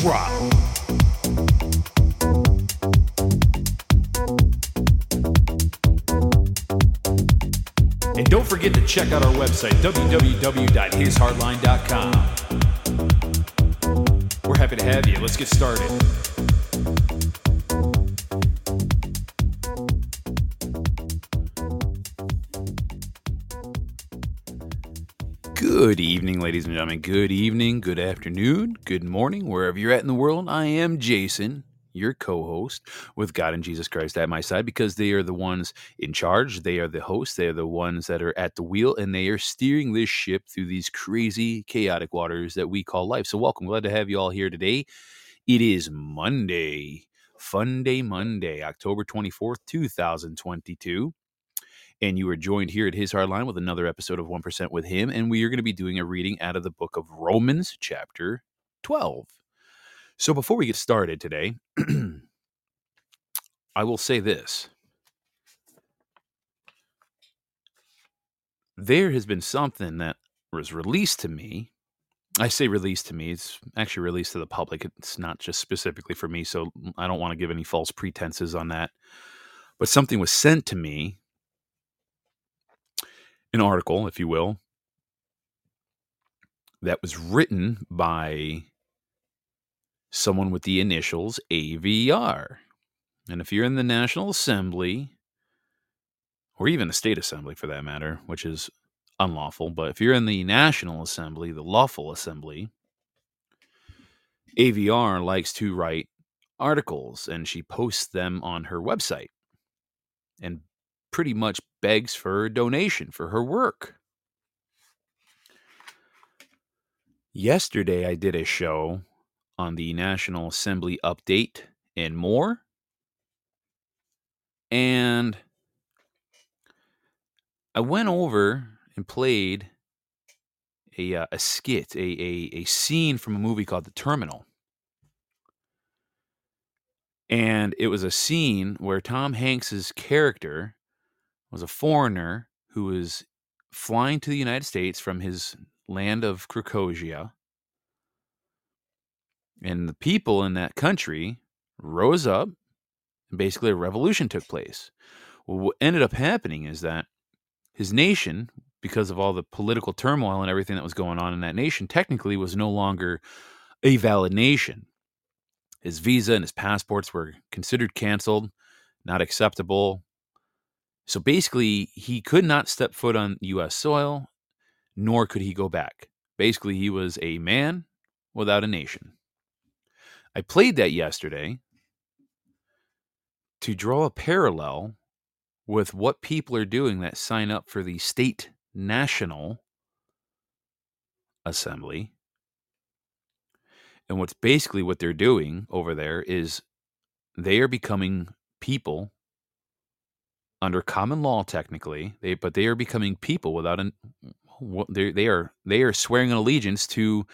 Drop. And don't forget to check out our website, www.hishardline.com. We're happy to have you. Let's get started. Good evening, ladies and gentlemen. Good evening, good afternoon, good morning, wherever you're at in the world. I am Jason, your co host, with God and Jesus Christ at my side because they are the ones in charge. They are the hosts. They are the ones that are at the wheel and they are steering this ship through these crazy, chaotic waters that we call life. So, welcome. Glad to have you all here today. It is Monday, Fun Day Monday, October 24th, 2022 and you are joined here at His Hardline with another episode of 1% with him. And we are going to be doing a reading out of the book of Romans, chapter 12. So before we get started today, I will say this. There has been something that was released to me. I say released to me, it's actually released to the public. It's not just specifically for me, so I don't want to give any false pretenses on that. But something was sent to me an article, if you will, that was written by someone with the initials AVR. And if you're in the National Assembly, or even the State Assembly for that matter, which is unlawful, but if you're in the National Assembly, the lawful assembly, AVR likes to write articles and she posts them on her website. And pretty much begs for a donation for her work. Yesterday, I did a show on the National Assembly update and more. And I went over and played a, uh, a skit, a, a, a scene from a movie called The Terminal. And it was a scene where Tom Hanks's character was a foreigner who was flying to the United States from his land of Krakozhia. And the people in that country rose up, and basically a revolution took place. Well, what ended up happening is that his nation, because of all the political turmoil and everything that was going on in that nation, technically was no longer a valid nation. His visa and his passports were considered canceled, not acceptable. So basically, he could not step foot on U.S. soil, nor could he go back. Basically, he was a man without a nation. I played that yesterday to draw a parallel with what people are doing that sign up for the state national assembly. And what's basically what they're doing over there is they are becoming people under common law technically they but they are becoming people without an they they are they are swearing an allegiance to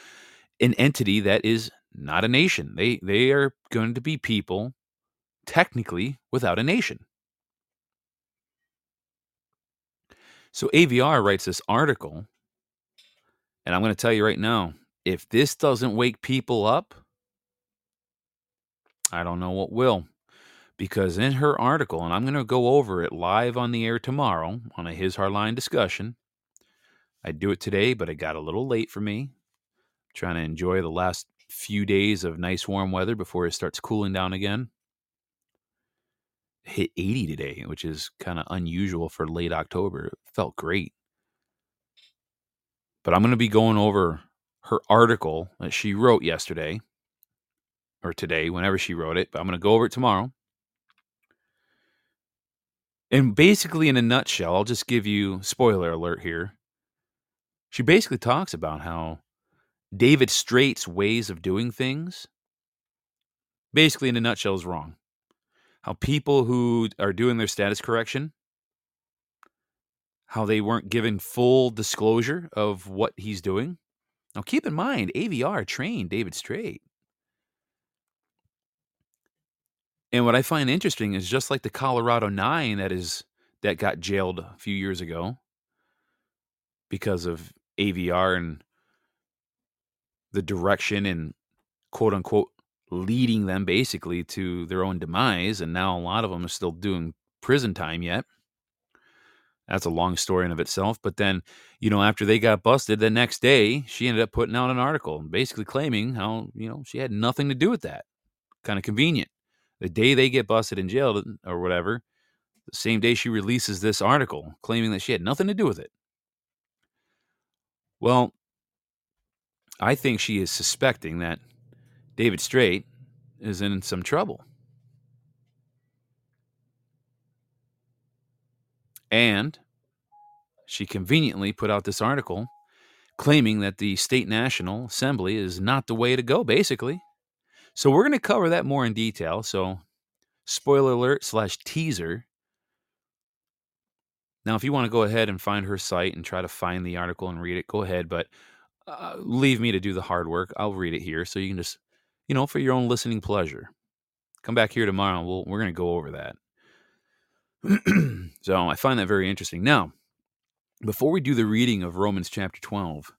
an entity that is not a nation. They they are going to be people technically without a nation. So avr writes this article and i'm going to tell you right now if this doesn't wake people up i don't know what will because in her article, and I'm going to go over it live on the air tomorrow on a His Hardline discussion. I'd do it today, but it got a little late for me. I'm trying to enjoy the last few days of nice warm weather before it starts cooling down again. Hit 80 today, which is kind of unusual for late October. It felt great. But I'm going to be going over her article that she wrote yesterday or today, whenever she wrote it, but I'm going to go over it tomorrow. And basically, in a nutshell, I'll just give you spoiler alert here. She basically talks about how David Straight's ways of doing things, basically in a nutshell, is wrong. How people who are doing their status correction, how they weren't given full disclosure of what he's doing. Now, keep in mind, AVR trained David Straight. And what I find interesting is just like the Colorado Nine that is that got jailed a few years ago because of AVR and the direction and quote unquote leading them basically to their own demise. And now a lot of them are still doing prison time yet. That's a long story in of itself. But then, you know, after they got busted, the next day she ended up putting out an article basically claiming how, you know, she had nothing to do with that. Kind of convenient. The day they get busted and jailed or whatever, the same day she releases this article claiming that she had nothing to do with it. Well, I think she is suspecting that David Straight is in some trouble. And she conveniently put out this article claiming that the state national assembly is not the way to go, basically. So we're going to cover that more in detail. So, spoiler alert slash teaser. Now, if you want to go ahead and find her site and try to find the article and read it, go ahead. But uh, leave me to do the hard work. I'll read it here so you can just, you know, for your own listening pleasure. Come back here tomorrow. We'll, we're going to go over that. so I find that very interesting. Now, before we do the reading of Romans chapter 12,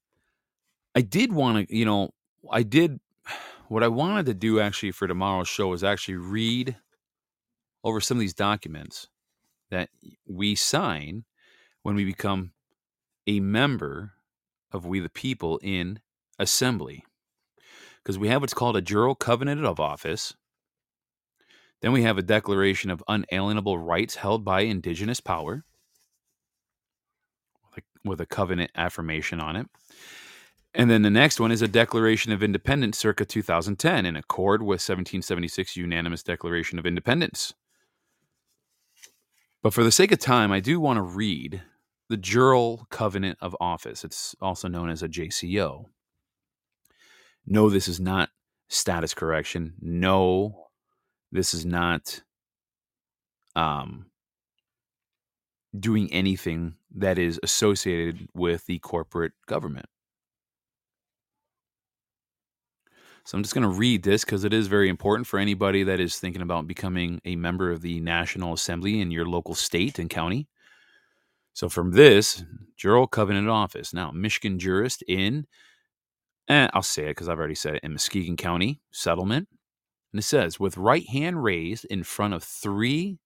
I did want to, you know, I did what I wanted to do actually for tomorrow's show is actually read over some of these documents that we sign when we become a member of we the people in assembly. Because we have what's called a jural covenant of office. Then we have a declaration of unalienable rights held by indigenous power with a covenant affirmation on it. And then the next one is a Declaration of Independence circa 2010 in accord with 1776 unanimous Declaration of Independence. But for the sake of time, I do want to read the Jural Covenant of Office. It's also known as a JCO. No, this is not status correction. No, this is not um, doing anything that is associated with the corporate government. So I'm just going to read this because it is very important for anybody that is thinking about becoming a member of the National Assembly in your local state and county. So from this, Jural Covenant Office. Now, Michigan jurist in, eh, I'll say it because I've already said it, in Muskegon County settlement. And it says, with right hand raised in front of three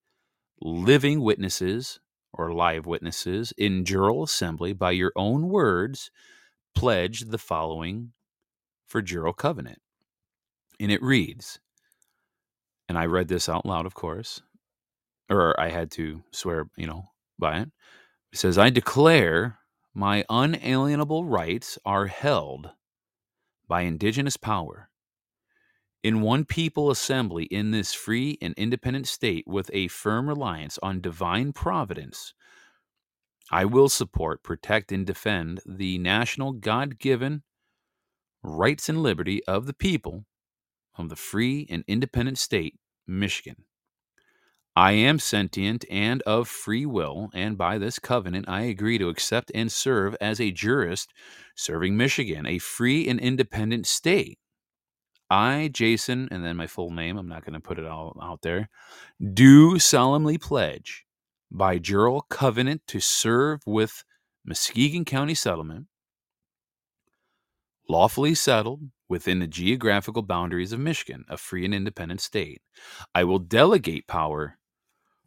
living witnesses or live witnesses in jural assembly by your own words, pledge the following for jural covenant. And it reads, and I read this out loud, of course, or I had to swear, you know, by it. It says, I declare my unalienable rights are held by indigenous power in one people assembly in this free and independent state with a firm reliance on divine providence. I will support, protect, and defend the national God given rights and liberty of the people of the free and independent state, Michigan. I am sentient and of free will, and by this covenant I agree to accept and serve as a jurist serving Michigan, a free and independent state. I, Jason, and then my full name, I'm not going to put it all out there, do solemnly pledge by jural covenant to serve with Muskegon County Settlement, lawfully settled within the geographical boundaries of Michigan, a free and independent state. I will delegate power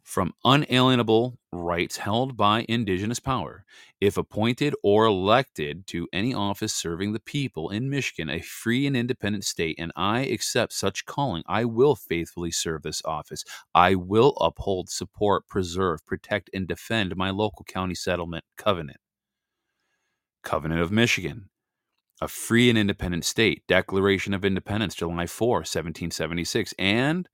from unalienable rights held by indigenous power, if appointed or elected to any office serving the people in Michigan, a free and independent state, and I accept such calling, I will faithfully serve this office. I will uphold, support, preserve, protect, and defend my local county settlement covenant. Covenant of Michigan, a free and independent state, Declaration of Independence, July 4, 1776, and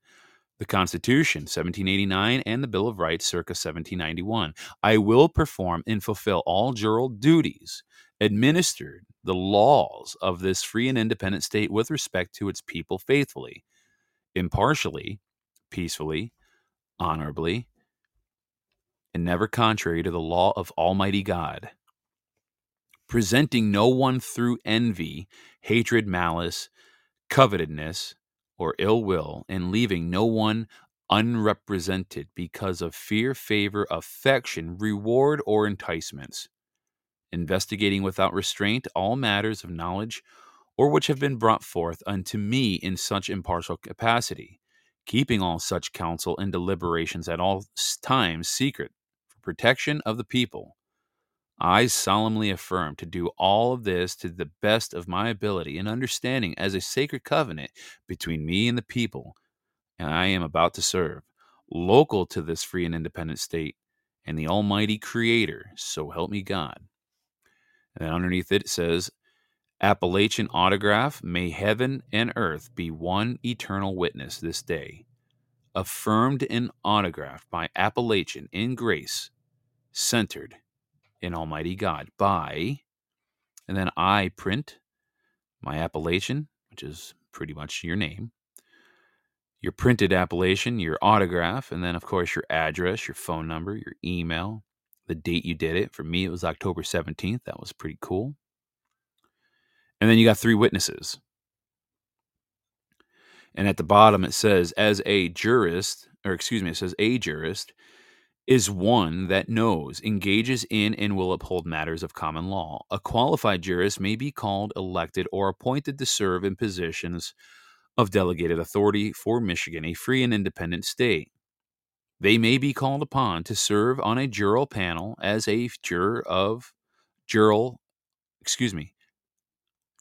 the Constitution, 1789, and the Bill of Rights, circa 1791. I will perform and fulfill all jural duties administered the laws of this free and independent state with respect to its people faithfully, impartially, peacefully, honorably, and never contrary to the law of Almighty God, presenting no one through envy, hatred, malice, covetousness, or ill will, and leaving no one unrepresented because of fear, favor, affection, reward, or enticements, investigating without restraint all matters of knowledge or which have been brought forth unto me in such impartial capacity, keeping all such counsel and deliberations at all times secret for protection of the people. I solemnly affirm to do all of this to the best of my ability and understanding as a sacred covenant between me and the people, and I am about to serve, local to this free and independent state, and the Almighty Creator, so help me God. And then underneath it, it says, appellation autograph, may heaven and earth be one eternal witness this day. Affirmed and autographed by appellation in grace, centered in Almighty God by, and then I print my appellation, which is pretty much your name, your printed appellation, your autograph, and then, of course, your address, your phone number, your email, the date you did it. For me, it was October 17th. That was pretty cool. And then you got three witnesses. And at the bottom, it says, as a jurist, or excuse me, it says a jurist is one that knows, engages in, and will uphold matters of common law. A qualified jurist may be called, elected, or appointed to serve in positions of delegated authority for Michigan, a free and independent state. They may be called upon to serve on a jural panel as a juror of jural, excuse me,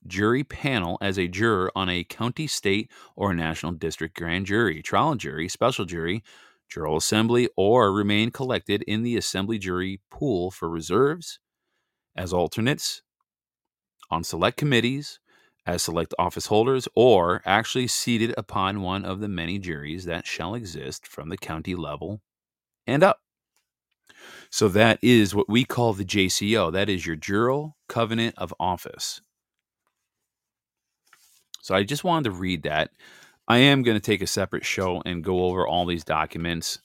jury panel as a juror on a county, state, or national district grand jury, trial jury, special jury, jural assembly, or remain collected in the assembly jury pool for reserves as alternates on select committees as select office holders or actually seated upon one of the many juries that shall exist from the county level and up. So that is what we call the JCO. That is your Jural Covenant of Office. So I just wanted to read that. I am going to take a separate show and go over all these documents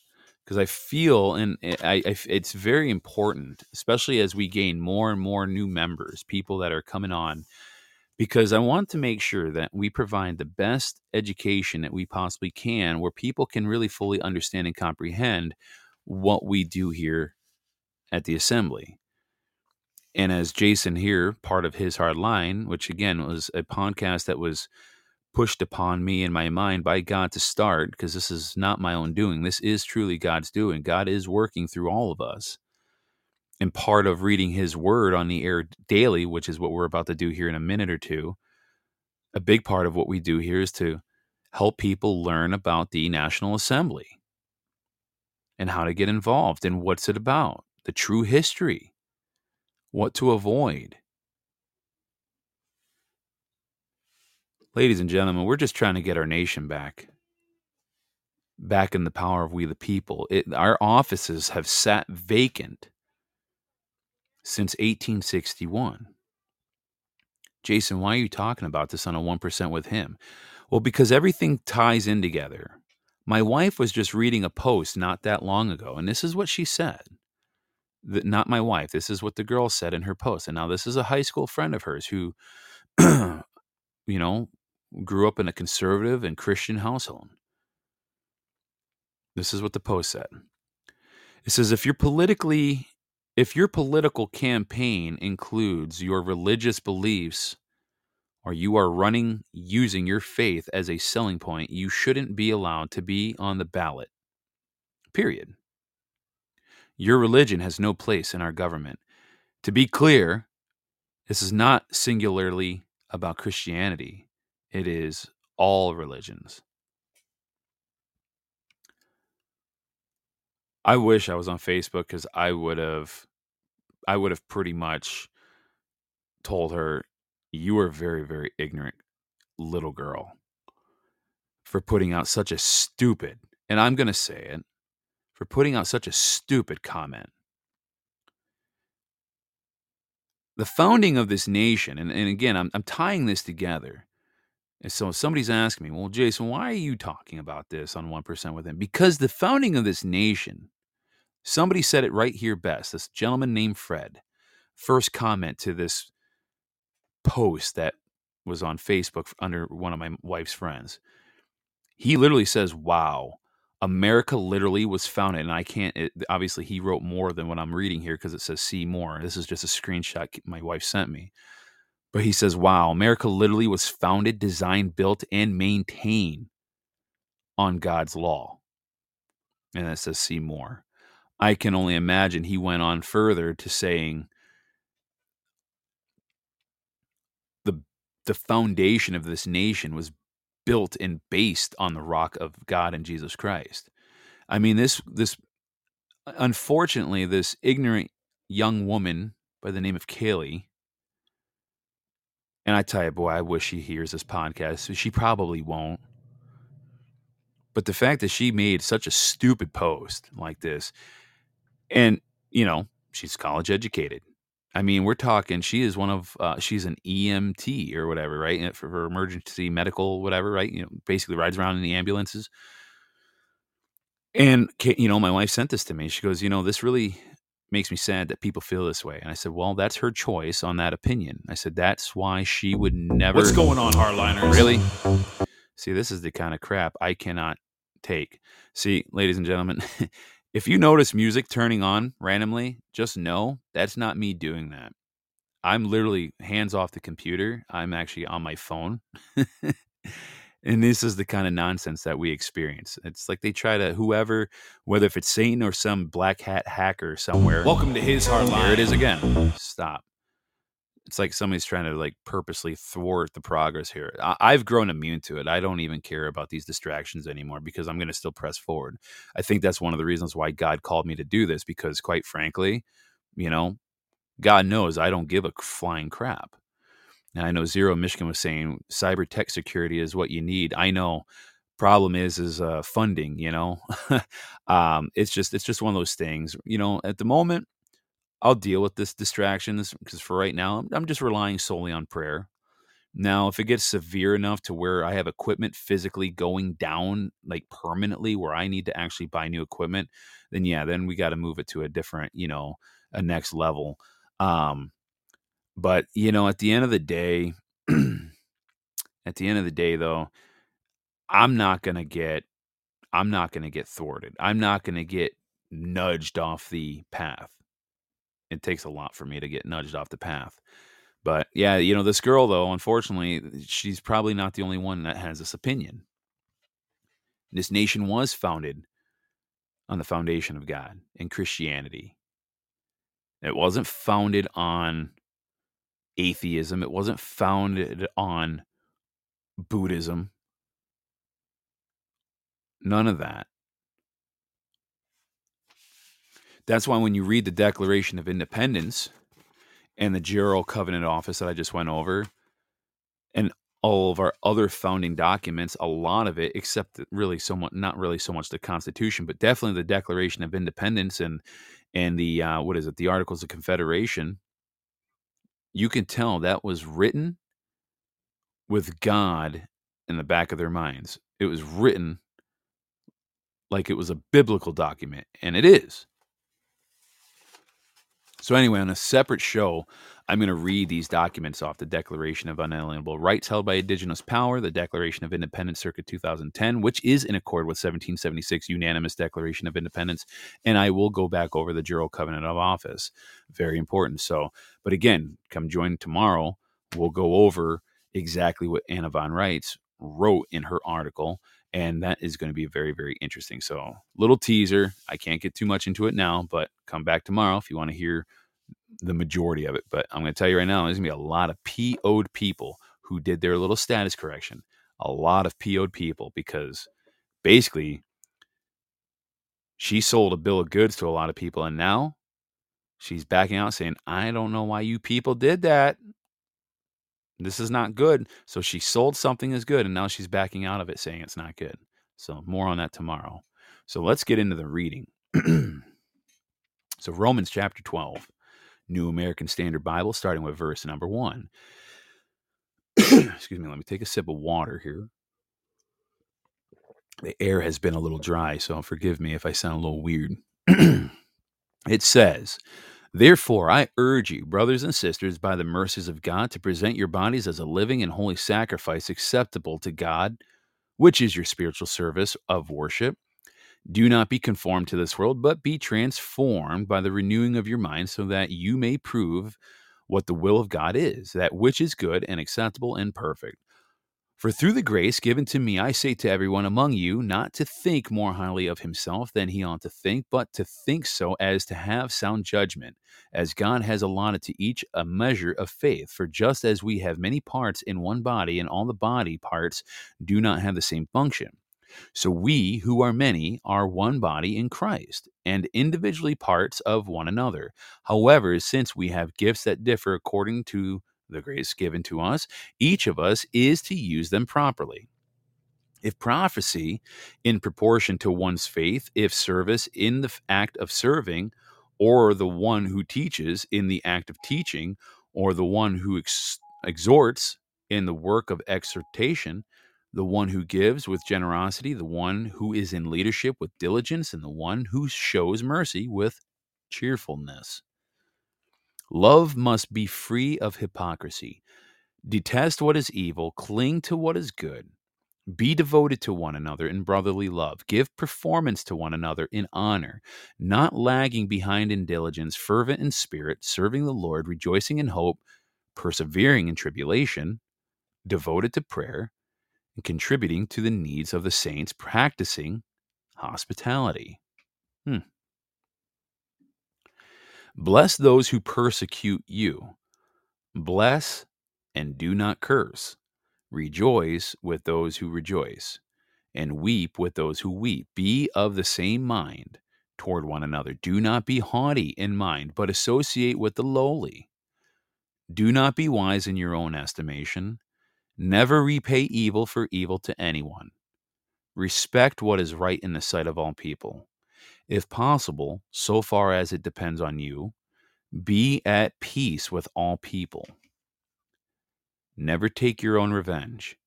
because I feel and I, I, it's very important, especially as we gain more and more new members, people that are coming on, because I want to make sure that we provide the best education that we possibly can, where people can really fully understand and comprehend what we do here at the assembly. And as Jason here, part of his hard line, which again was a podcast that was pushed upon me in my mind by God to start, because this is not my own doing. This is truly God's doing. God is working through all of us. And part of reading his word on the air daily, which is what we're about to do here in a minute or two, a big part of what we do here is to help people learn about the National Assembly and how to get involved and what's it about, the true history, what to avoid. Ladies and gentlemen, we're just trying to get our nation back. Back in the power of we the people. It, our offices have sat vacant since 1861. Jason, why are you talking about this on a 1% with him? Well, because everything ties in together. My wife was just reading a post not that long ago, and this is what she said. The, not my wife. This is what the girl said in her post. And now this is a high school friend of hers who, you know, grew up in a conservative and Christian household. This is what the post said. It says if you're politically if your political campaign includes your religious beliefs or you are running using your faith as a selling point, you shouldn't be allowed to be on the ballot. Period. Your religion has no place in our government. To be clear, this is not singularly about Christianity, it is all religions. I wish I was on Facebook because I would have, I would have pretty much told her, "You are very, very ignorant, little girl, for putting out such a stupid." And I'm going to say it for putting out such a stupid comment. the founding of this nation, and, and again, I'm, I'm tying this together. And so somebody's asking me, well, Jason, why are you talking about this on 1% with him? Because the founding of this nation, somebody said it right here best. This gentleman named Fred, first comment to this post that was on Facebook under one of my wife's friends. He literally says, wow, America literally was founded. And I can't, it, obviously, he wrote more than what I'm reading here because it says see more. This is just a screenshot my wife sent me. But he says, wow, America literally was founded, designed, built, and maintained on God's law. And it says, see more. I can only imagine he went on further to saying the the foundation of this nation was built and based on the rock of God and Jesus Christ. I mean this this unfortunately this ignorant young woman by the name of Kaylee and I tell you, boy, I wish she hears this podcast. She probably won't. But the fact that she made such a stupid post like this, and, you know, she's college educated. I mean, we're talking, she is one of, uh, she's an EMT or whatever, right? For, for emergency medical, whatever, right? You know, basically rides around in the ambulances. And, you know, my wife sent this to me. She goes, you know, this really makes me sad that people feel this way. And I said, well, that's her choice on that opinion. I said, that's why she would never. What's going on, hardliners? Really? See, this is the kind of crap I cannot take. See, ladies and gentlemen, if you notice music turning on randomly, just know that's not me doing that. I'm literally hands off the computer. I'm actually on my phone. and this is the kind of nonsense that we experience. It's like they try to whoever, whether if it's Satan or some black hat hacker somewhere. Welcome to his hard line. Here it is again. Stop. It's like somebody's trying to like purposely thwart the progress here. I- have grown immune to it. I don't even care about these distractions anymore because I'm going to still press forward. I think that's one of the reasons why God called me to do this because, quite frankly, you know, God knows I don't give a flying crap. And I know Zero Michigan was saying cyber tech security is what you need. I know. Problem is, is uh, funding. You know, um, it's just it's just one of those things. You know, at the moment, I'll deal with this distractions because for right now, I'm just relying solely on prayer. Now, if it gets severe enough to where I have equipment physically going down, like permanently, where I need to actually buy new equipment, then yeah, then we got to move it to a different, you know, a next level. Um, but, you know, at the end of the day, at the end of the day though, I'm not going to get I'm not going to get thwarted. I'm not going to get nudged off the path. It takes a lot for me to get nudged off the path. But yeah, you know, this girl though, unfortunately, she's probably not the only one that has this opinion. This nation was founded on the foundation of God and Christianity. It wasn't founded on atheism. It wasn't founded on Buddhism. None of that. That's why when you read the Declaration of Independence and the Jural Covenant Office that I just went over, and all of our other founding documents, a lot of it, except really somewhat, not really so much the Constitution, but definitely the Declaration of Independence and and the uh, what is it, the Articles of Confederation, you can tell that was written with God in the back of their minds. It was written like it was a biblical document, and it is. So, anyway, on a separate show, I'm going to read these documents off the Declaration of Unalienable Rights held by Indigenous Power, the Declaration of Independence circa 2010, which is in accord with 1776 Unanimous Declaration of Independence. And I will go back over the Jural Covenant of Office. Very important. So, but again, come join tomorrow. We'll go over exactly what Anna von Reitz wrote in her article and that is going to be very very interesting. So little teaser i can't get too much into it now but come back tomorrow if you want to hear the majority of it. But i'm going to tell you right now there's going to be a lot of po'd people who did their little status correction. A lot of po'd people because basically she sold a bill of goods to a lot of people and now she's backing out saying i don't know why you people did that this is not good. So she sold something as good and now she's backing out of it saying it's not good. So more on that tomorrow. So let's get into the reading. so Romans chapter 12. New American Standard Bible, starting with verse number one. Excuse me, let me take a sip of water here. The air has been a little dry, so forgive me if I sound a little weird. it says, Therefore, I urge you, brothers and sisters, by the mercies of God, to present your bodies as a living and holy sacrifice acceptable to God, which is your spiritual service of worship. Do not be conformed to this world, but be transformed by the renewing of your mind, so that you may prove what the will of God is, that which is good and acceptable and perfect. For through the grace given to me, I say to everyone among you not to think more highly of himself than he ought to think, but to think so as to have sound judgment, as God has allotted to each a measure of faith. For just as we have many parts in one body, and all the body parts do not have the same function, so we, who are many, are one body in Christ, and individually parts of one another. However, since we have gifts that differ according to the grace given to us, each of us is to use them properly. If prophecy in proportion to one's faith, if service in the act of serving, or the one who teaches in the act of teaching, or the one who ex- exhorts in the work of exhortation, the one who gives with generosity, the one who is in leadership with diligence, and the one who shows mercy with cheerfulness. Love must be free of hypocrisy. Detest what is evil, cling to what is good. Be devoted to one another in brotherly love. Give performance to one another in honor, not lagging behind in diligence, fervent in spirit, serving the Lord, rejoicing in hope, persevering in tribulation, devoted to prayer, and contributing to the needs of the saints, practicing hospitality. Hmm. Bless those who persecute you. Bless and do not curse. Rejoice with those who rejoice, and weep with those who weep. Be of the same mind toward one another. Do not be haughty in mind, but associate with the lowly. Do not be wise in your own estimation. Never repay evil for evil to anyone. Respect what is right in the sight of all people. If possible, so far as it depends on you, be at peace with all people. Never take your own revenge,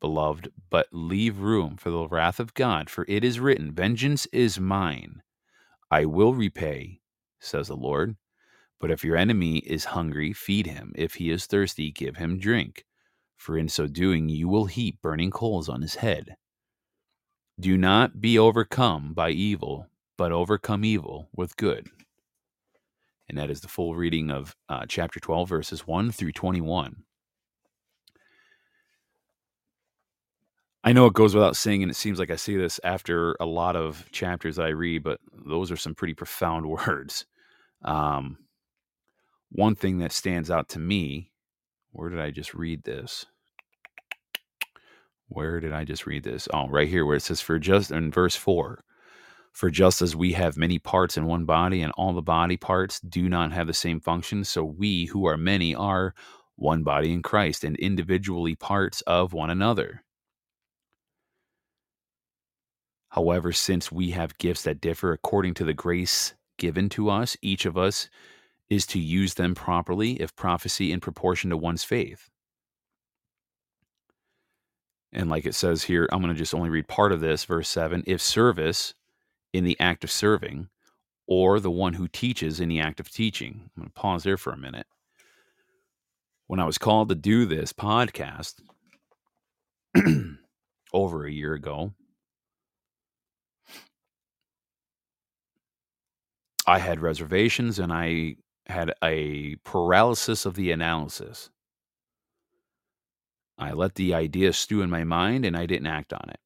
beloved, but leave room for the wrath of God, for it is written, Vengeance is mine. I will repay, says the Lord. But if your enemy is hungry, feed him. If he is thirsty, give him drink. For in so doing, you will heap burning coals on his head. Do not be overcome by evil, but overcome evil with good. And that is the full reading of uh, chapter 12, verses 1 through 21. I know it goes without saying, and it seems like I see this after a lot of chapters I read, but those are some pretty profound words. Um, one thing that stands out to me, where did I just read this? Where did I just read this? Oh, right here, where it says, For just in verse 4 For just as we have many parts in one body, and all the body parts do not have the same function, so we who are many are one body in Christ, and individually parts of one another. However, since we have gifts that differ according to the grace given to us, each of us is to use them properly, if prophecy in proportion to one's faith. And like it says here, I'm going to just only read part of this, verse 7 if service in the act of serving, or the one who teaches in the act of teaching. I'm going to pause there for a minute. When I was called to do this podcast over a year ago, I had reservations and I had a paralysis of the analysis. I let the idea stew in my mind and I didn't act on it.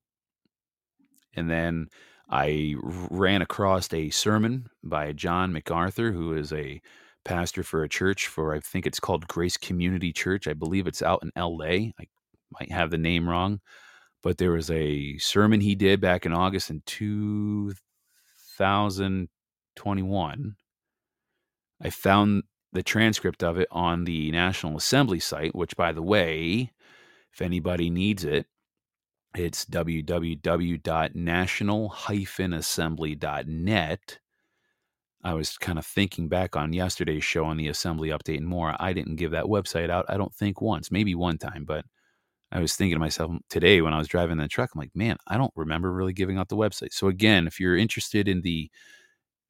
And then I ran across a sermon by John MacArthur, who is a pastor for a church for, I think it's called Grace Community Church. I believe it's out in LA. I might have the name wrong, but there was a sermon he did back in August in 2021. I found the transcript of it on the National Assembly site, which, by the way, if anybody needs it, it's www.national-assembly.net. I was kind of thinking back on yesterday's show on the assembly update and more. I didn't give that website out, I don't think once, maybe one time, but I was thinking to myself today when I was driving the truck, I'm like, man, I don't remember really giving out the website. So, again, if you're interested in the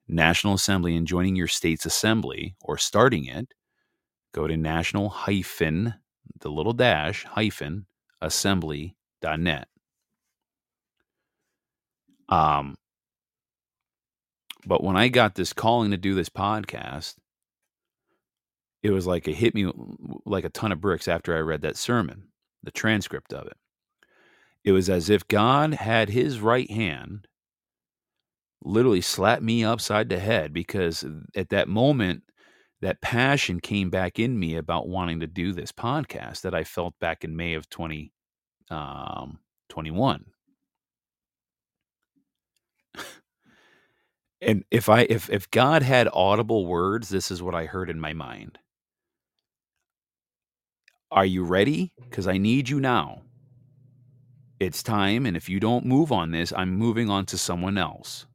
National Assembly and joining your state's assembly or starting it, go to national hyphen, the little dash hyphen assembly.net. Um, but when I got this calling to do this podcast, it was like it hit me like a ton of bricks after I read that sermon the transcript of it. It was as if God had his right hand literally slap me upside the head because at that moment, that passion came back in me about wanting to do this podcast that I felt back in May of 2021. Um, and if I if if God had audible words, this is what I heard in my mind. Are you ready? Because I need you now. It's time, and if you don't move on this, I'm moving on to someone else.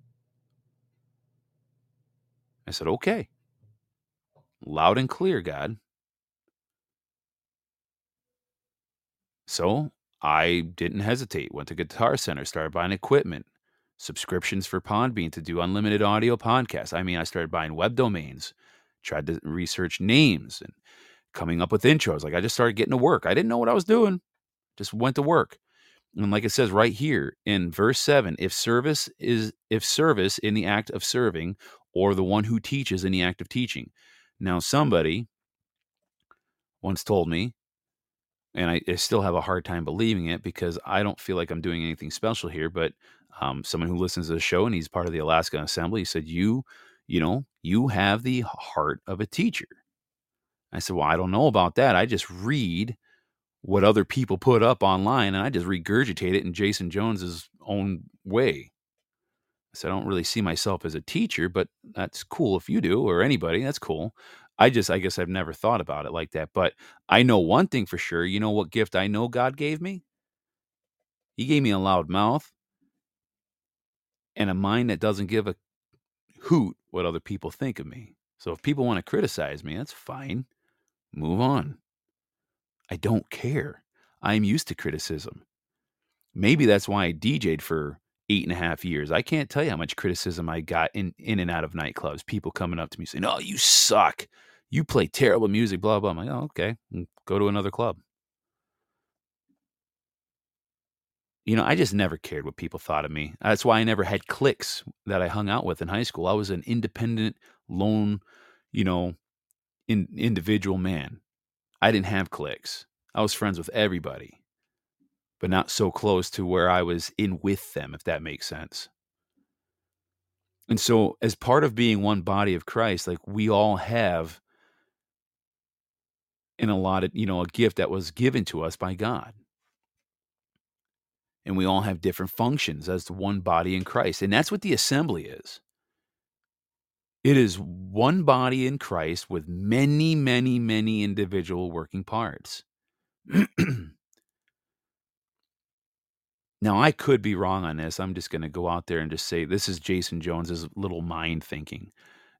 I said, okay. Loud and clear, God. So I didn't hesitate. Went to Guitar Center, started buying equipment, subscriptions for Podbean to do unlimited audio podcasts. I mean, I started buying web domains, tried to research names and coming up with intros. Like I just started getting to work. I didn't know what I was doing. Just went to work. And like it says right here in verse 7, if service is if service in the act of serving or the one who teaches in the act of teaching. Now somebody once told me and I, I still have a hard time believing it because I don't feel like I'm doing anything special here, but um, someone who listens to the show and he's part of the Alaska Assembly said, You, you know, you have the heart of a teacher. I said, Well, I don't know about that. I just read what other people put up online and I just regurgitate it in Jason Jones's own way. Said, I don't really see myself as a teacher, but that's cool if you do or anybody. That's cool. I just, I guess I've never thought about it like that. But I know one thing for sure. You know what gift I know God gave me? He gave me a loud mouth and a mind that doesn't give a hoot what other people think of me. So if people want to criticize me, that's fine. Move on. I don't care. I'm used to criticism. Maybe that's why I DJ'd for eight and a half years. I can't tell you how much criticism I got in, in and out of nightclubs. People coming up to me saying, Oh, you suck. You play terrible music, blah, blah. I'm like, Oh, okay. Mm, go to another club. You know, I just never cared what people thought of me. That's why I never had cliques that I hung out with in high school. I was an independent, lone, you know, in, individual man. I didn't have cliques. I was friends with everybody, but not so close to where I was in with them, if that makes sense. And so, as part of being one body of Christ, like we all have a lot of, you know, a gift that was given to us by God. And we all have different functions as the one body in Christ. And that's what the assembly is. It is one body in Christ with many, many, many individual working parts. now, I could be wrong on this. I'm just going to go out there and just say this is Jason Jones's little mind thinking.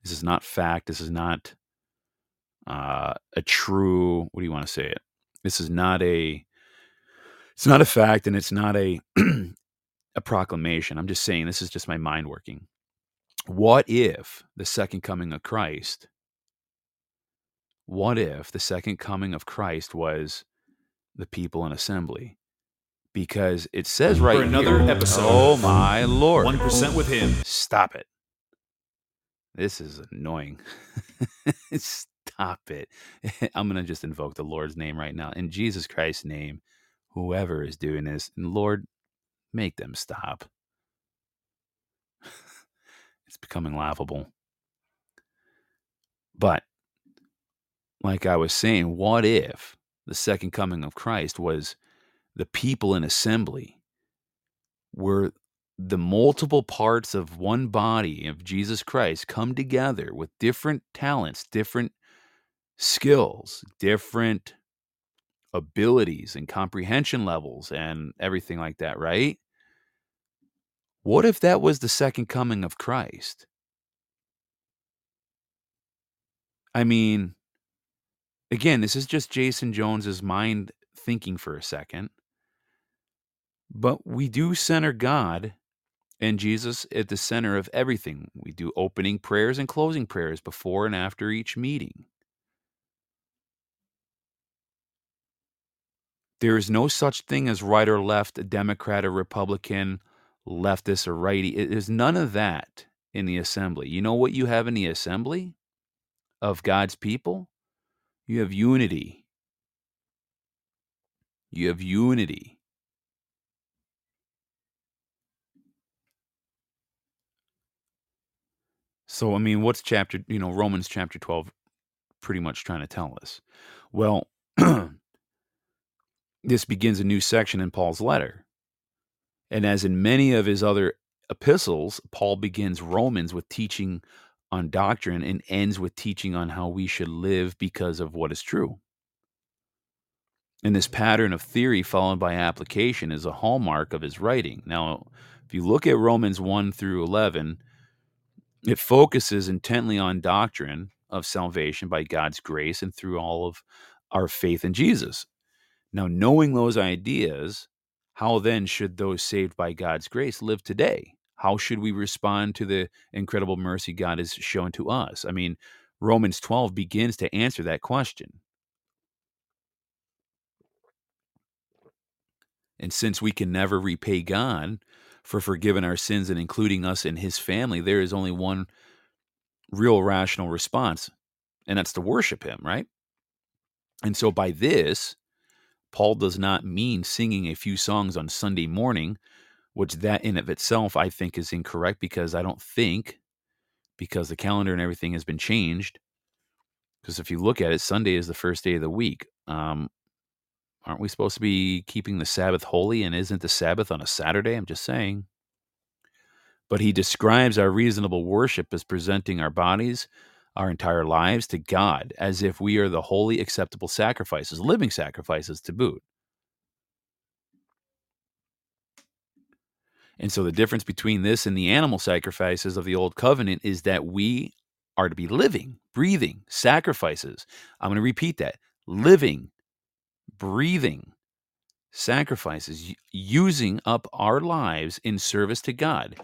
This is not fact. This is not uh, a true. What do you want to say it? This is not a. It's not a fact, and it's not a a proclamation. I'm just saying this is just my mind working what if the second coming of Christ, what if the second coming of Christ was the people in assembly? Because it says right For another here, episode. Oh my lord. 1% with him. Stop it. This is annoying. Stop it. I'm going to just invoke the Lord's name right now. In Jesus Christ's name, whoever is doing this, and Lord, make them stop. It's becoming laughable. But, like I was saying, what if the second coming of Christ was the people in assembly were the multiple parts of one body of Jesus Christ come together with different talents, different skills, different abilities and comprehension levels and everything like that, right? What if that was the second coming of Christ? I mean, again, this is just Jason Jones's mind thinking for a second. But we do center God and Jesus at the center of everything. We do opening prayers and closing prayers before and after each meeting. There is no such thing as right or left, Democrat or Republican, leftist or righty. Is none of that in the assembly. You know what you have in the assembly of God's people? You have unity. You have unity. So, I mean, what's chapter, you know, Romans chapter 12 pretty much trying to tell us? Well, this begins a new section in Paul's letter. And as in many of his other epistles, Paul begins Romans with teaching on doctrine and ends with teaching on how we should live because of what is true. And this pattern of theory followed by application is a hallmark of his writing. Now, if you look at Romans 1 through 11, it focuses intently on doctrine of salvation by God's grace and through all of our faith in Jesus. Now, knowing those ideas, how then should those saved by God's grace live today? How should we respond to the incredible mercy God has shown to us? I mean, Romans 12 begins to answer that question. And since we can never repay God for forgiving our sins and including us in his family, there is only one real rational response, and that's to worship him, right? And so by this, Paul does not mean singing a few songs on Sunday morning, which that in of itself I think is incorrect because I don't think because the calendar and everything has been changed. Because if you look at it, Sunday is the first day of the week. Um, aren't we supposed to be keeping the Sabbath holy? And isn't the Sabbath on a Saturday? I'm just saying. But he describes our reasonable worship as presenting our bodies, our entire lives to God, as if we are the holy, acceptable sacrifices, living sacrifices to boot. And so the difference between this and the animal sacrifices of the old covenant is that we are to be living, breathing sacrifices. I'm going to repeat that living, breathing sacrifices, using up our lives in service to God.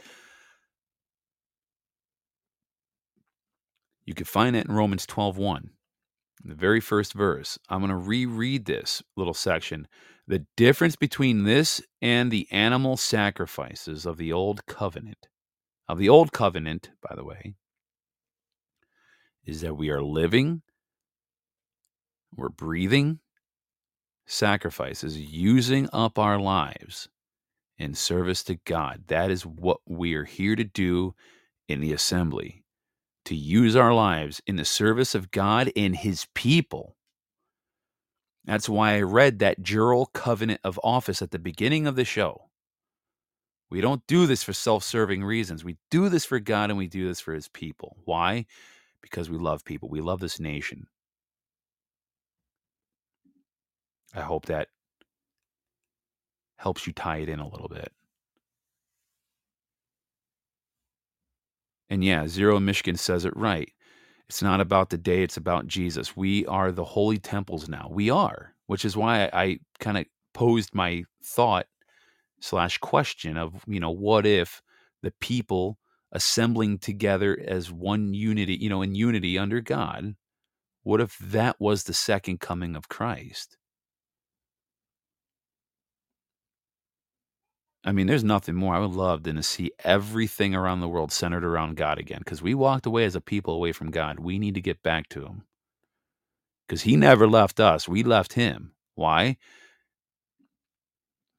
You can find that in Romans 12:1, the very first verse. I'm going to reread this little section. The difference between this and the animal sacrifices of the old covenant, of the old covenant, by the way, is that we are living, we're breathing, sacrifices, using up our lives in service to God. That is what we are here to do in the assembly to use our lives in the service of God and his people. That's why I read that jural covenant of office at the beginning of the show. We don't do this for self serving reasons. We do this for God and we do this for his people. Why? Because we love people. We love this nation. I hope that helps you tie it in a little bit. And yeah, Zero Michigan says it right. It's not about the day, it's about Jesus. We are the holy temples now. We are, which is why I, I kind of posed my thought slash question of, you know, what if the people assembling together as one unity, you know, in unity under God, what if that was the second coming of Christ? I mean, there's nothing more I would love than to see everything around the world centered around God again. Because we walked away as a people away from God. We need to get back to Him. Because He never left us, we left Him. Why?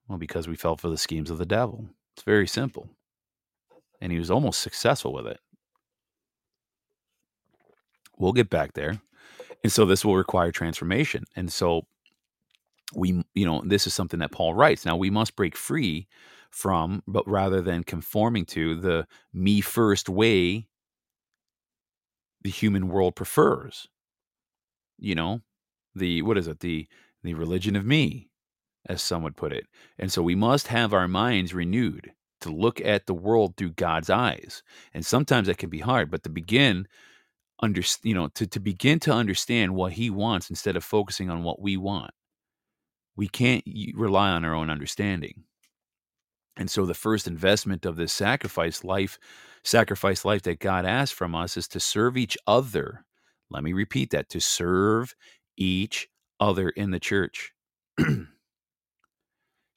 Well, because we fell for the schemes of the devil. It's very simple. And He was almost successful with it. We'll get back there. And so this will require transformation. And so we, you know, this is something that Paul writes. Now we must break free from, but rather than conforming to the me first way the human world prefers. You know, the what is it? The the religion of me, as some would put it. And so we must have our minds renewed to look at the world through God's eyes. And sometimes that can be hard, but to begin under you know to, to begin to understand what he wants instead of focusing on what we want we can't rely on our own understanding and so the first investment of this sacrifice life sacrifice life that god asks from us is to serve each other. Let me repeat that to serve each other in the church.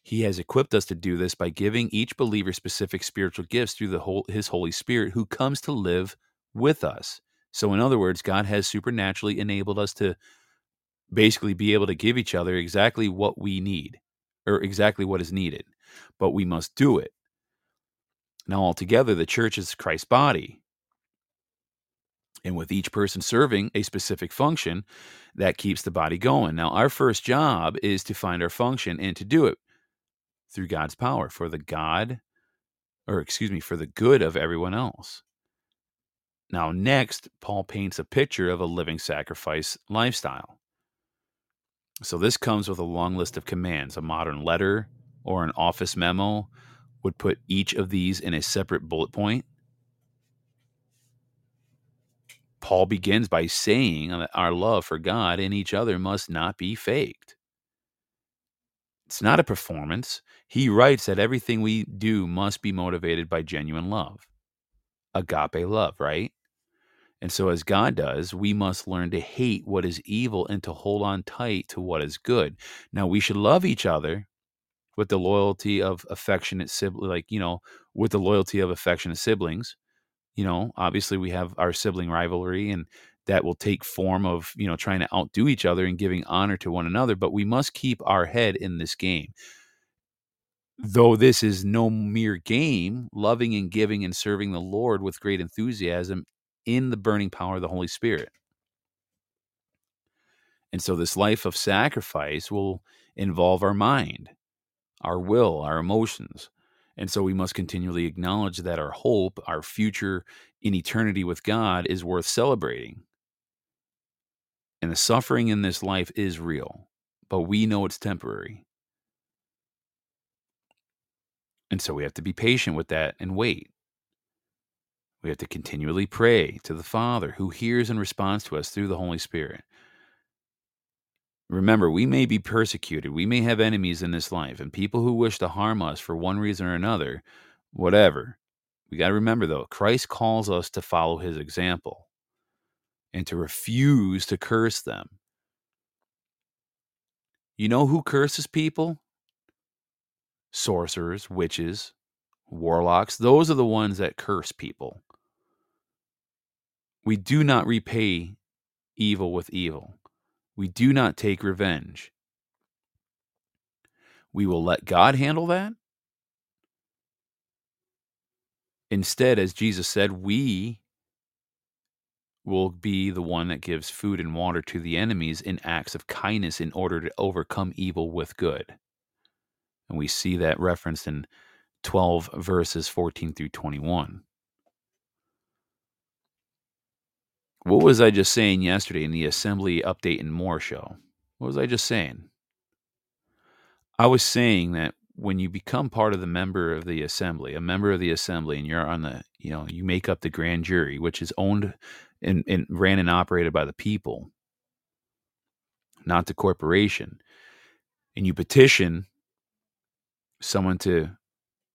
He has equipped us to do this by giving each believer specific spiritual gifts through the whole, his holy spirit who comes to live with us. So, in other words, God has supernaturally enabled us to basically be able to give each other exactly what we need or exactly what is needed, but we must do it. Now, altogether, the church is Christ's body. And with each person serving a specific function, that keeps the body going. Now, our first job is to find our function and to do it through God's power for the God, or excuse me, for the good of everyone else. Now, next, Paul paints a picture of a living sacrifice lifestyle. So, this comes with a long list of commands. A modern letter or an office memo would put each of these in a separate bullet point. Paul begins by saying that our love for God and each other must not be faked. It's not a performance. He writes that everything we do must be motivated by genuine love. Agape love, right? And so, as God does, we must learn to hate what is evil and to hold on tight to what is good. Now, we should love each other with the loyalty of affectionate siblings, like, you know, with the loyalty of affectionate siblings. You know, obviously, we have our sibling rivalry, and that will take form of, you know, trying to outdo each other and giving honor to one another. But we must keep our head in this game. Though this is no mere game, loving and giving and serving the Lord with great enthusiasm in the burning power of the Holy Spirit. And so, this life of sacrifice will involve our mind, our will, our emotions. And so, we must continually acknowledge that our hope, our future in eternity with God, is worth celebrating. And the suffering in this life is real, but we know it's temporary. And so, we have to be patient with that and wait. We have to continually pray to the Father who hears and responds to us through the Holy Spirit. Remember, we may be persecuted. We may have enemies in this life and people who wish to harm us for one reason or another, whatever. We got to remember, though, Christ calls us to follow his example and to refuse to curse them. You know who curses people? Sorcerers, witches, warlocks. Those are the ones that curse people. We do not repay evil with evil. We do not take revenge. We will let God handle that. Instead, as Jesus said, we will be the one that gives food and water to the enemies in acts of kindness in order to overcome evil with good. And we see that referenced in 12 verses 14 through 21. What was I just saying yesterday in the Assembly Update and More show? What was I just saying? I was saying that when you become part of the member of the assembly, a member of the assembly, and you're on the, you know, you make up the grand jury, which is owned and, and ran and operated by the people, not the corporation, and you petition someone to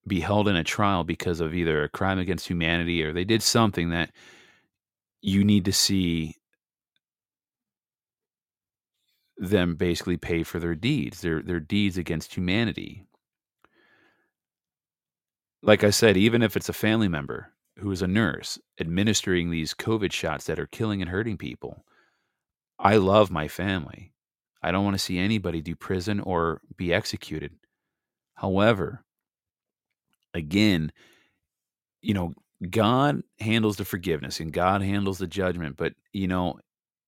be held in a trial because of either a crime against humanity or they did something that you need to see them basically pay for their deeds, their their deeds against humanity. Like I said, even if it's a family member who is a nurse administering these COVID shots that are killing and hurting people, I love my family. I don't want to see anybody do prison or be executed. However, again, you know, God handles the forgiveness and God handles the judgment. But, you know,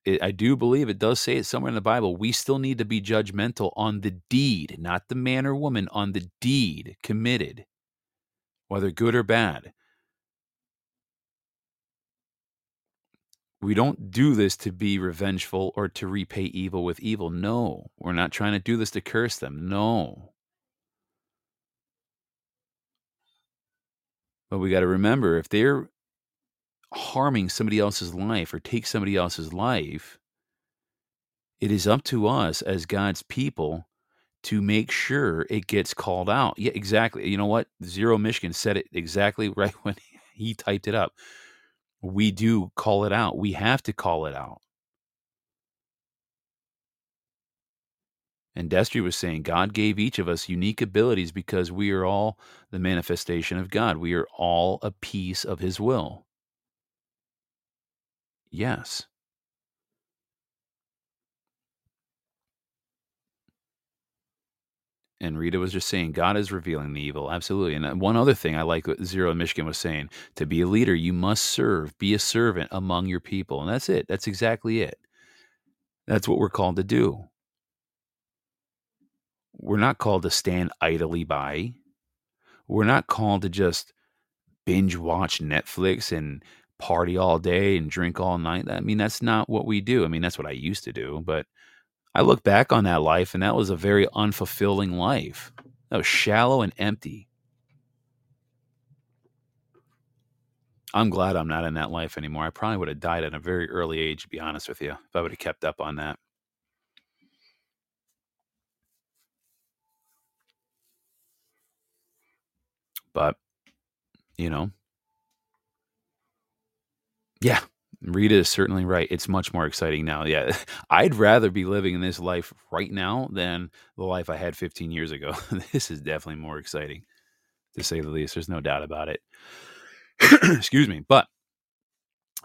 it, I do believe it does say it somewhere in the Bible. We still need to be judgmental on the deed, not the man or woman, on the deed committed, whether good or bad. We don't do this to be revengeful or to repay evil with evil. No, we're not trying to do this to curse them. No. But we got to remember if they're harming somebody else's life or take somebody else's life, it is up to us as God's people to make sure it gets called out. Yeah, exactly. You know what? Zero Michigan said it exactly right when he typed it up. We do call it out. We have to call it out. And Destry was saying God gave each of us unique abilities because we are all the manifestation of God. We are all a piece of His will. Yes. And Rita was just saying, God is revealing the evil. Absolutely. And uh, one other thing I like what Zero Michigan was saying to be a leader, you must serve, be a servant among your people. And that's it. That's exactly it. That's what we're called to do. We're not called to stand idly by. We're not called to just binge watch Netflix and party all day and drink all night. I mean, that's not what we do. I mean, that's what I used to do, but I look back on that life and that was a very unfulfilling life. That was shallow and empty. I'm glad I'm not in that life anymore. I probably would have died at a very early age, to be honest with you, if I would have kept up on that. But, you know, yeah, Rita is certainly right. It's much more exciting now. Yeah, I'd rather be living in this life right now than the life I had 15 years ago. this is definitely more exciting, to say the least. There's no doubt about it. Excuse me. But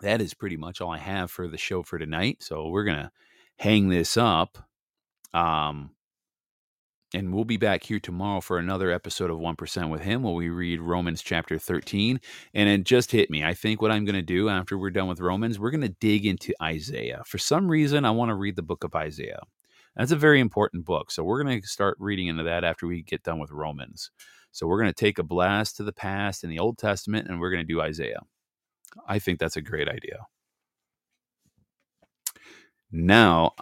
that is pretty much all I have for the show for tonight. So we're going to hang this up. Um, and we'll be back here tomorrow for another episode of 1% with him where we read Romans chapter 13. And it just hit me. I think what I'm going to do after we're done with Romans, we're going to dig into Isaiah. For some reason, I want to read the book of Isaiah. That's a very important book. So we're going to start reading into that after we get done with Romans. So we're going to take a blast to the past in the Old Testament and we're going to do Isaiah. I think that's a great idea. Now,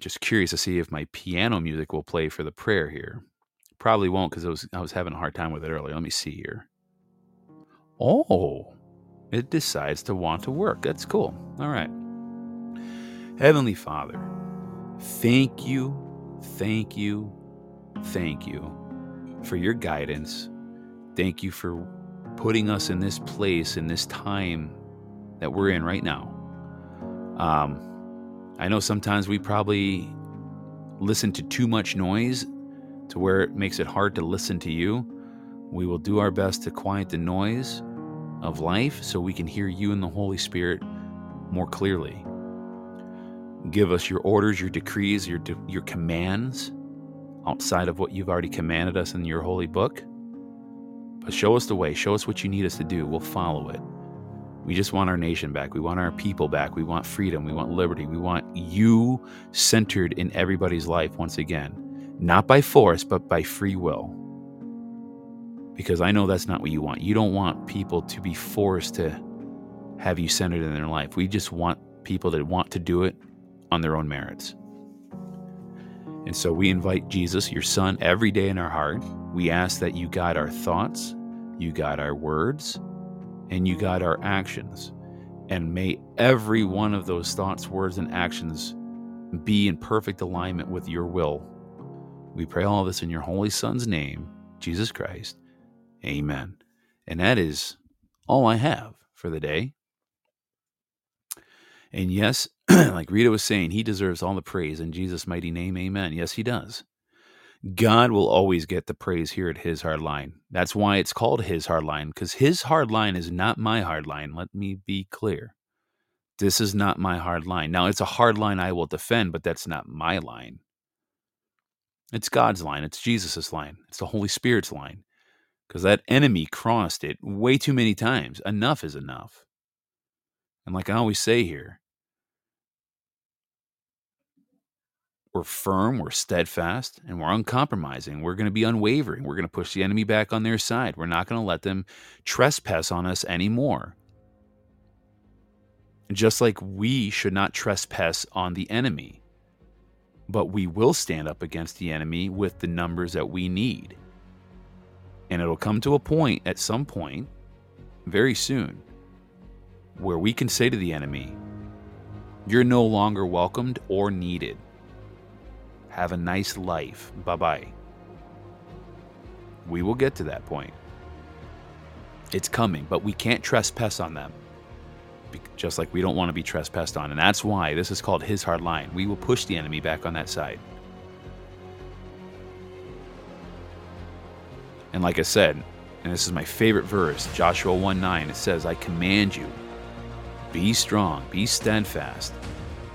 just curious to see if my piano music will play for the prayer here. Probably won't because I was I was having a hard time with it earlier. Let me see here. Oh, it decides to want to work. That's cool. All right. Heavenly Father, thank you, thank you, thank you for your guidance. Thank you for putting us in this place in this time that we're in right now. Um, I know sometimes we probably listen to too much noise to where it makes it hard to listen to you. We will do our best to quiet the noise of life so we can hear you and the Holy Spirit more clearly. Give us your orders, your decrees, your de- your commands outside of what you've already commanded us in your holy book. But show us the way, show us what you need us to do. We'll follow it. We just want our nation back. We want our people back. We want freedom. We want liberty. We want you centered in everybody's life once again, not by force, but by free will. Because I know that's not what you want. You don't want people to be forced to have you centered in their life. We just want people that want to do it on their own merits. And so we invite Jesus, your son, every day in our heart. We ask that you guide our thoughts, you guide our words, and you guide our actions. And may every one of those thoughts, words, and actions be in perfect alignment with your will. We pray all this in your holy Son's name, Jesus Christ. Amen. And that is all I have for the day. And yes, like Rita was saying, he deserves all the praise in Jesus' mighty name. Amen. Yes, he does. God will always get the praise here at his hard line. That's why it's called his hard line, because his hard line is not my hard line. Let me be clear. This is not my hard line. Now, it's a hard line I will defend, but that's not my line. It's God's line. It's Jesus' line. It's the Holy Spirit's line. Because that enemy crossed it way too many times. Enough is enough. And like I always say here, we're firm, we're steadfast, and we're uncompromising. We're going to be unwavering. We're going to push the enemy back on their side. We're not going to let them trespass on us anymore. Just like we should not trespass on the enemy, but we will stand up against the enemy with the numbers that we need. And it'll come to a point at some point, very soon, where we can say to the enemy, You're no longer welcomed or needed. Have a nice life. Bye bye. We will get to that point. It's coming, but we can't trespass on them. Just like we don't want to be trespassed on. And that's why this is called his hard line. We will push the enemy back on that side. And like I said, and this is my favorite verse, Joshua 1 9, it says, I command you, be strong, be steadfast,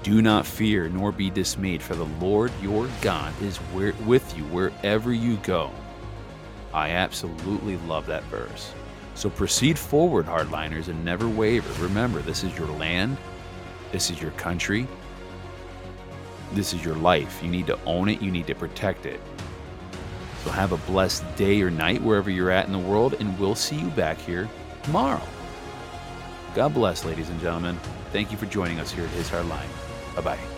do not fear, nor be dismayed, for the Lord your God is with you wherever you go. I absolutely love that verse. So proceed forward, hardliners, and never waver. Remember, this is your land, this is your country, this is your life. You need to own it, you need to protect it. So have a blessed day or night wherever you're at in the world, and we'll see you back here tomorrow. God bless, ladies and gentlemen. Thank you for joining us here at His Hard Line. Bye bye.